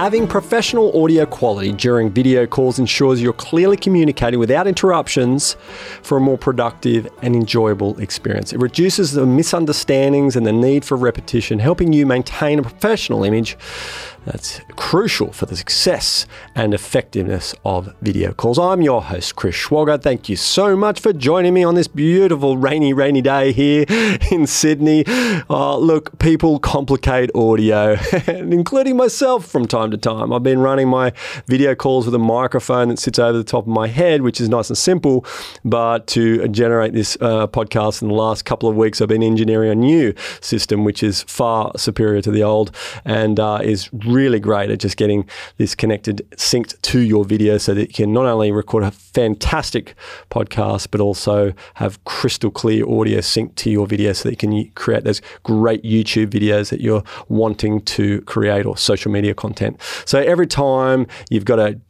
Having professional audio quality during video calls ensures you're clearly communicating without interruptions for a more productive and enjoyable experience. It reduces the misunderstandings and the need for repetition, helping you maintain a professional image that's crucial for the success and effectiveness of video calls. I'm your host, Chris Schwager. Thank you so much for joining me on this beautiful rainy, rainy day here in Sydney. Uh, look, people complicate audio, including myself from time to time. I've been running my video calls with a microphone that sits over the top of my head, which is nice and simple. But to generate this uh, podcast in the last couple of weeks, I've been engineering a new system, which is far superior to the old and uh, is really great at just getting this connected, synced to your video so that you can not only record a fantastic podcast, but also have crystal clear audio synced to your video so that you can create those great YouTube videos that you're wanting to create or social media content. So every time you've got to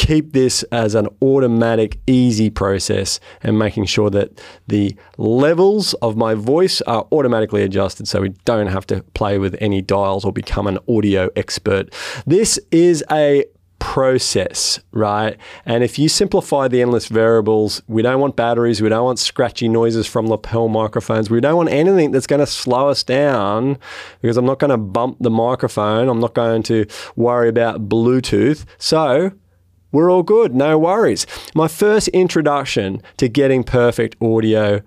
keep this as an automatic, easy process and making sure that the levels of my voice are automatically adjusted so we don't have to play with any dials or become an audio expert. This is a process, right? And if you simplify the endless variables, we don't want batteries, we don't want scratchy noises from lapel microphones, we don't want anything that's going to slow us down because I'm not going to bump the microphone, I'm not going to worry about Bluetooth. So, we're all good, no worries. My first introduction to getting perfect audio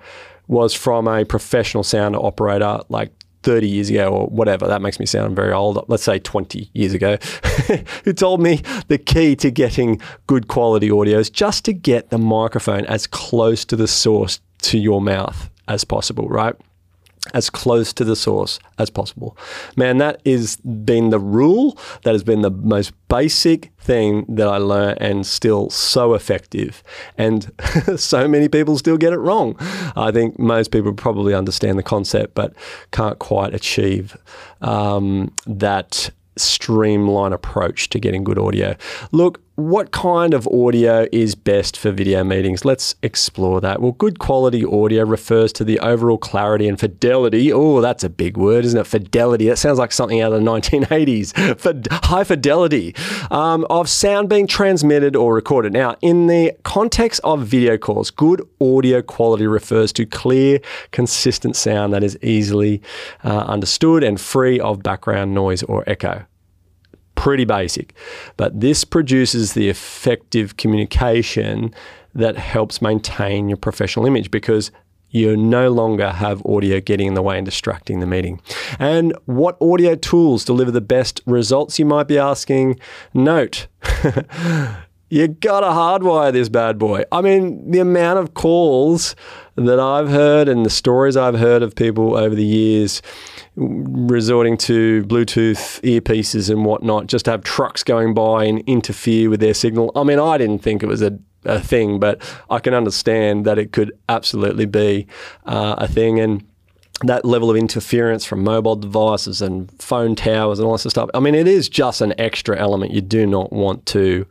was from a professional sound operator like 30 years ago or whatever. That makes me sound very old. Let's say 20 years ago, who told me the key to getting good quality audio is just to get the microphone as close to the source to your mouth as possible, right? As close to the source as possible. Man, that has been the rule. That has been the most basic thing that I learned and still so effective. And so many people still get it wrong. I think most people probably understand the concept, but can't quite achieve um, that streamline approach to getting good audio. Look, what kind of audio is best for video meetings? Let's explore that. Well, good quality audio refers to the overall clarity and fidelity. Oh, that's a big word, isn't it? Fidelity. That sounds like something out of the 1980s. For high fidelity um, of sound being transmitted or recorded. Now, in the context of video calls, good audio quality refers to clear, consistent sound that is easily uh, understood and free of background noise or echo pretty basic. But this produces the effective communication that helps maintain your professional image because you no longer have audio getting in the way and distracting the meeting. And what audio tools deliver the best results, you might be asking? Note. you gotta hardwire this bad boy. I mean, the amount of calls that I've heard and the stories I've heard of people over the years resorting to Bluetooth earpieces and whatnot just to have trucks going by and interfere with their signal. I mean, I didn't think it was a, a thing, but I can understand that it could absolutely be uh, a thing. And that level of interference from mobile devices and phone towers and all this stuff. I mean, it is just an extra element you do not want to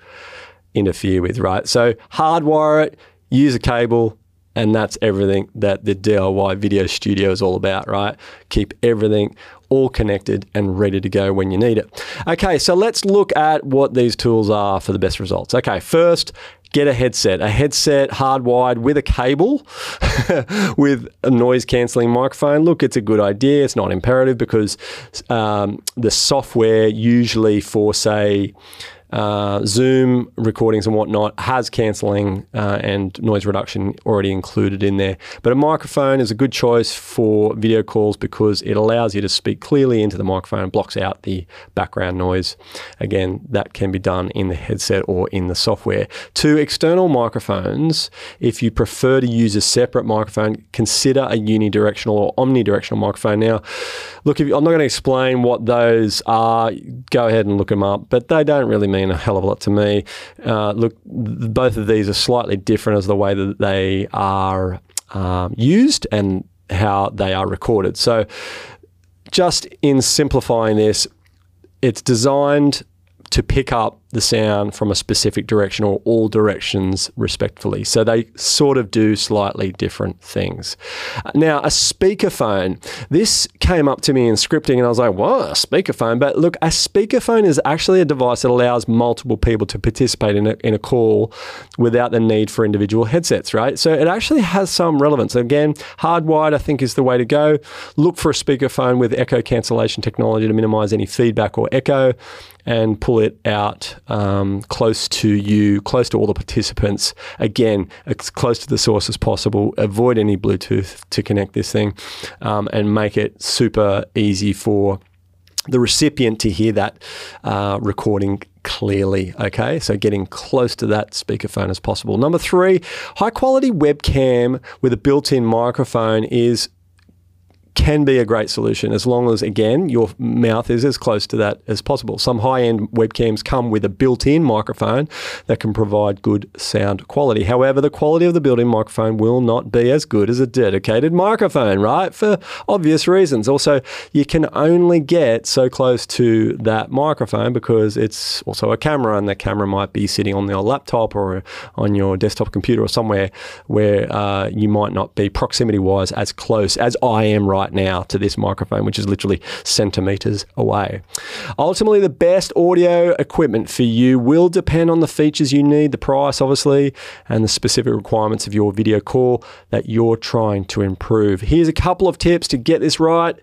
interfere with, right? So hardwire it, use a cable, and that's everything that the DIY video studio is all about, right? Keep everything all connected and ready to go when you need it. Okay, so let's look at what these tools are for the best results. Okay, first, get a headset, a headset hardwired with a cable with a noise cancelling microphone. Look, it's a good idea. It's not imperative because um, the software usually for, say, uh, Zoom recordings and whatnot has cancelling uh, and noise reduction already included in there. But a microphone is a good choice for video calls because it allows you to speak clearly into the microphone and blocks out the background noise. Again, that can be done in the headset or in the software. To external microphones, if you prefer to use a separate microphone, consider a unidirectional or omnidirectional microphone. Now, look, if, I'm not going to explain what those are. Go ahead and look them up, but they don't really mean mean a hell of a lot to me. Uh, look, both of these are slightly different as the way that they are um, used and how they are recorded. So, just in simplifying this, it's designed to pick up the sound from a specific direction or all directions, respectively. So they sort of do slightly different things. Now, a speakerphone. This came up to me in scripting, and I was like, "What a speakerphone?" But look, a speakerphone is actually a device that allows multiple people to participate in a, in a call without the need for individual headsets. Right? So it actually has some relevance. Again, hardwired, I think, is the way to go. Look for a speakerphone with echo cancellation technology to minimize any feedback or echo and pull it out um, close to you, close to all the participants. Again, as close to the source as possible. Avoid any Bluetooth to connect this thing um, and make it super easy for the recipient to hear that uh, recording clearly. Okay, so getting close to that speakerphone as possible. Number three, high quality webcam with a built in microphone is can be a great solution as long as, again, your mouth is as close to that as possible. Some high end webcams come with a built in microphone that can provide good sound quality. However, the quality of the built in microphone will not be as good as a dedicated microphone, right? For obvious reasons. Also, you can only get so close to that microphone because it's also a camera, and the camera might be sitting on your laptop or on your desktop computer or somewhere where uh, you might not be proximity wise as close as I am right right now to this microphone, which is literally centimeters away. Ultimately, the best audio equipment for you will depend on the features you need, the price, obviously, and the specific requirements of your video call that you're trying to improve. Here's a couple of tips to get this right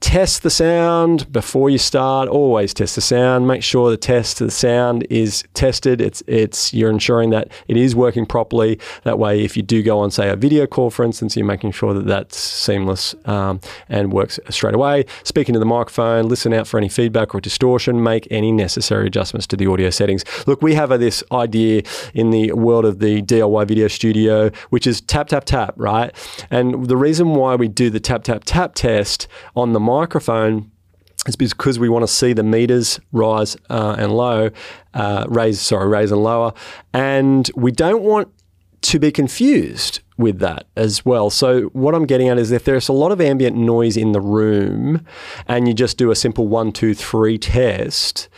test the sound before you start. Always test the sound. Make sure the test the sound is tested. It's it's you're ensuring that it is working properly. That way, if you do go on say a video call, for instance, you're making sure that that's seamless um, and works straight away. Speaking to the microphone, listen out for any feedback or distortion. Make any necessary adjustments to the audio settings. Look, we have a, this idea in the world of the DIY video studio, which is tap tap tap, right? And the reason why we do the tap tap tap test on the microphone is because we want to see the meters rise uh, and low, uh, raise, sorry, raise and lower. And we don't want to be confused with that as well. So what I'm getting at is if there's a lot of ambient noise in the room and you just do a simple one, two, three test,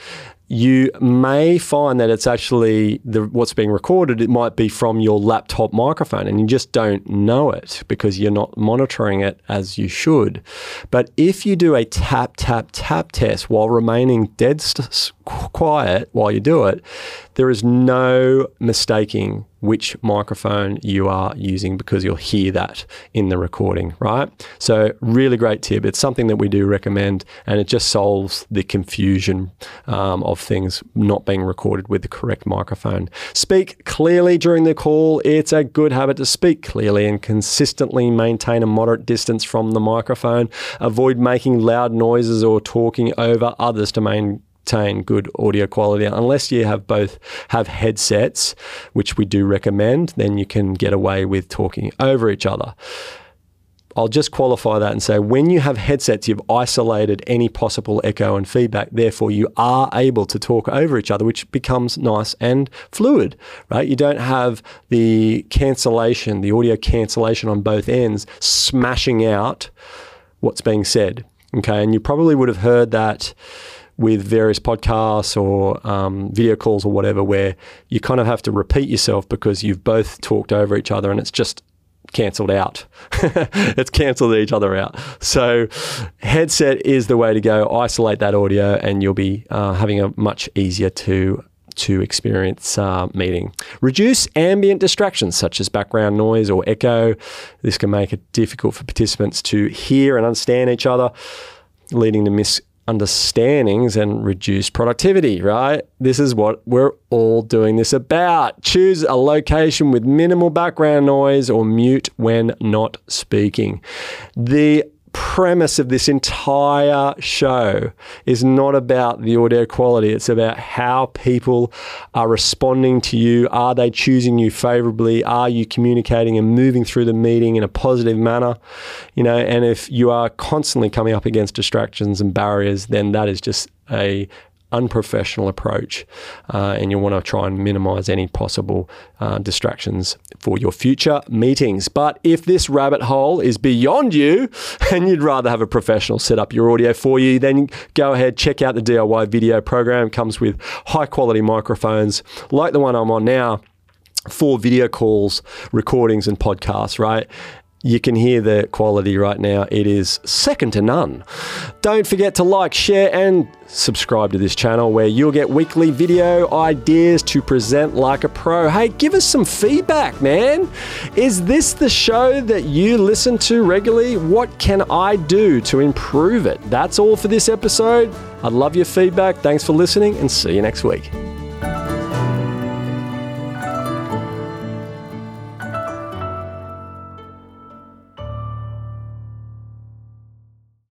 you may find that it's actually the, what's being recorded. It might be from your laptop microphone, and you just don't know it because you're not monitoring it as you should. But if you do a tap, tap, tap test while remaining dead st- quiet while you do it, there is no mistaking which microphone you are using because you'll hear that in the recording, right? So, really great tip. It's something that we do recommend, and it just solves the confusion um, of things not being recorded with the correct microphone. Speak clearly during the call. It's a good habit to speak clearly and consistently maintain a moderate distance from the microphone. Avoid making loud noises or talking over others to maintain obtain good audio quality unless you have both have headsets which we do recommend then you can get away with talking over each other I'll just qualify that and say when you have headsets, you've isolated any possible echo and feedback. Therefore, you are able to talk over each other, which becomes nice and fluid, right? You don't have the cancellation, the audio cancellation on both ends, smashing out what's being said. Okay. And you probably would have heard that with various podcasts or um, video calls or whatever, where you kind of have to repeat yourself because you've both talked over each other and it's just cancelled out. it's cancelled each other out. So, headset is the way to go. Isolate that audio, and you'll be uh, having a much easier to to experience uh, meeting. Reduce ambient distractions such as background noise or echo. This can make it difficult for participants to hear and understand each other, leading to mis understandings and reduce productivity, right? This is what we're all doing this about. Choose a location with minimal background noise or mute when not speaking. The premise of this entire show is not about the audio quality. It's about how people are responding to you. Are they choosing you favorably? Are you communicating and moving through the meeting in a positive manner? You know, and if you are constantly coming up against distractions and barriers, then that is just a unprofessional approach, uh, and you want to try and minimize any possible uh, distractions for your future meetings. But if this rabbit hole is beyond you and you'd rather have a professional set up your audio for you, then go ahead, check out the DIY video program. It comes with high quality microphones like the one I'm on now for video calls, recordings, and podcasts, right? You can hear the quality right now. It is second to none. Don't forget to like, share, and subscribe to this channel where you'll get weekly video ideas to present like a pro. Hey, give us some feedback, man. Is this the show that you listen to regularly? What can I do to improve it? That's all for this episode. I'd love your feedback. Thanks for listening and see you next week.